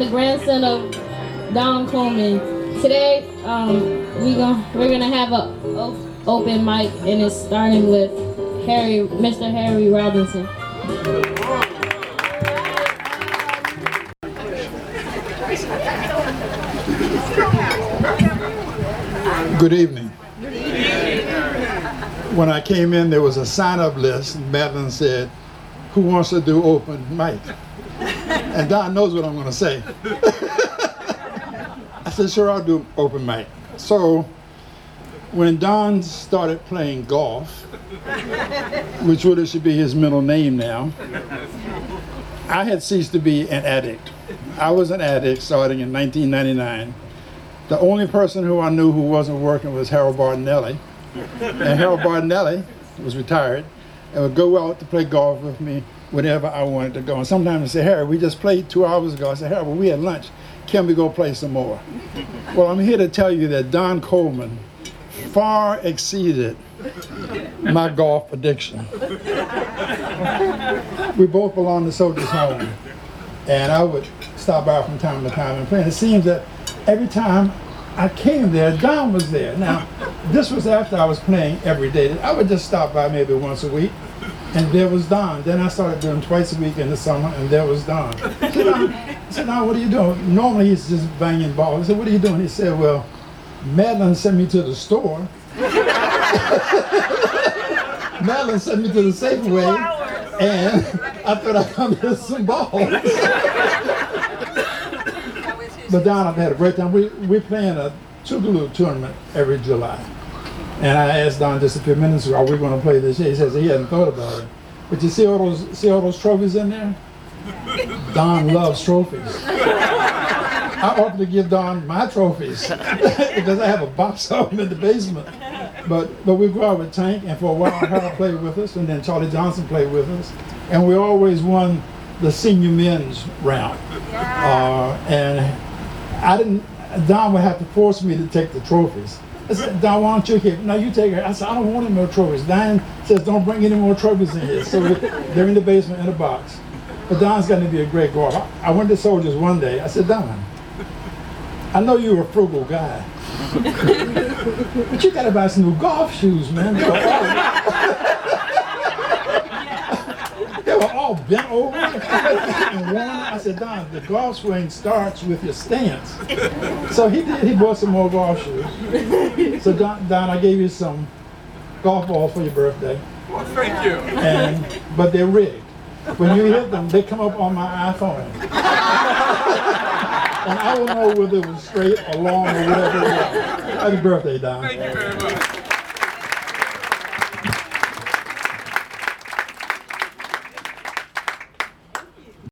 the grandson of Don Coleman. Today, um, we gon' we're gonna have a open mic, and it's starting with Harry, Mr. Harry Robinson. Good evening. When I came in, there was a sign-up list. and Madeline said, "Who wants to do open mic?" And Don knows what I'm going to say. I said, "Sure, I'll do open mic." So when Don started playing golf, which really should be his middle name now, I had ceased to be an addict. I was an addict starting in 1999. The only person who I knew who wasn't working was Harold Bartonelli. And Harold Bartonelli was retired and would go out to play golf with me whenever I wanted to go. And sometimes he'd say, Harry, we just played two hours ago. I said, Harold, well, we had lunch. Can we go play some more? Well, I'm here to tell you that Don Coleman far exceeded my golf addiction. we both belong to Soldiers Home. And I would stop by from time to time and play. And it seems that every time I came there, Don was there. Now, this was after I was playing every day. I would just stop by maybe once a week, and there was Don. Then I started doing twice a week in the summer, and there was Don. I said, Don, I said, Don what are you doing? Normally he's just banging balls. I said, what are you doing? He said, well, Madeline sent me to the store. Madeline sent me to the Safeway, and I thought I'd come get some balls. But Don, I've had a great time. We we playing a Tougaloo tournament every July, and I asked Don just a few minutes ago, "Are we going to play this year?" He says he hadn't thought about it. But you see all those see all those trophies in there? Don loves trophies. I offered to give Don my trophies because I have a box of them in the basement. But but we go out with Tank, and for a while Harold played with us, and then Charlie Johnson played with us, and we always won the senior men's round. Uh, and I didn't. Don would have to force me to take the trophies. I said, Don, why don't you here? No, you take her. I said, I don't want any more trophies. Don says, don't bring any more trophies in here. So they're in the basement in a box. But Don's going to be a great golfer. I went to Soldiers one day. I said, Don, I know you're a frugal guy. but you got to buy some new golf shoes, man. All, they were all bent over and one. I said, Don, the golf swing starts with your stance. So he did. He bought some more golf shoes. So Don, Don I gave you some golf balls for your birthday. Well, thank you. And but they're rigged. When you hit them, they come up on my iPhone. and I will know whether it was straight or long or whatever it was. Happy birthday, Don. Thank you very much.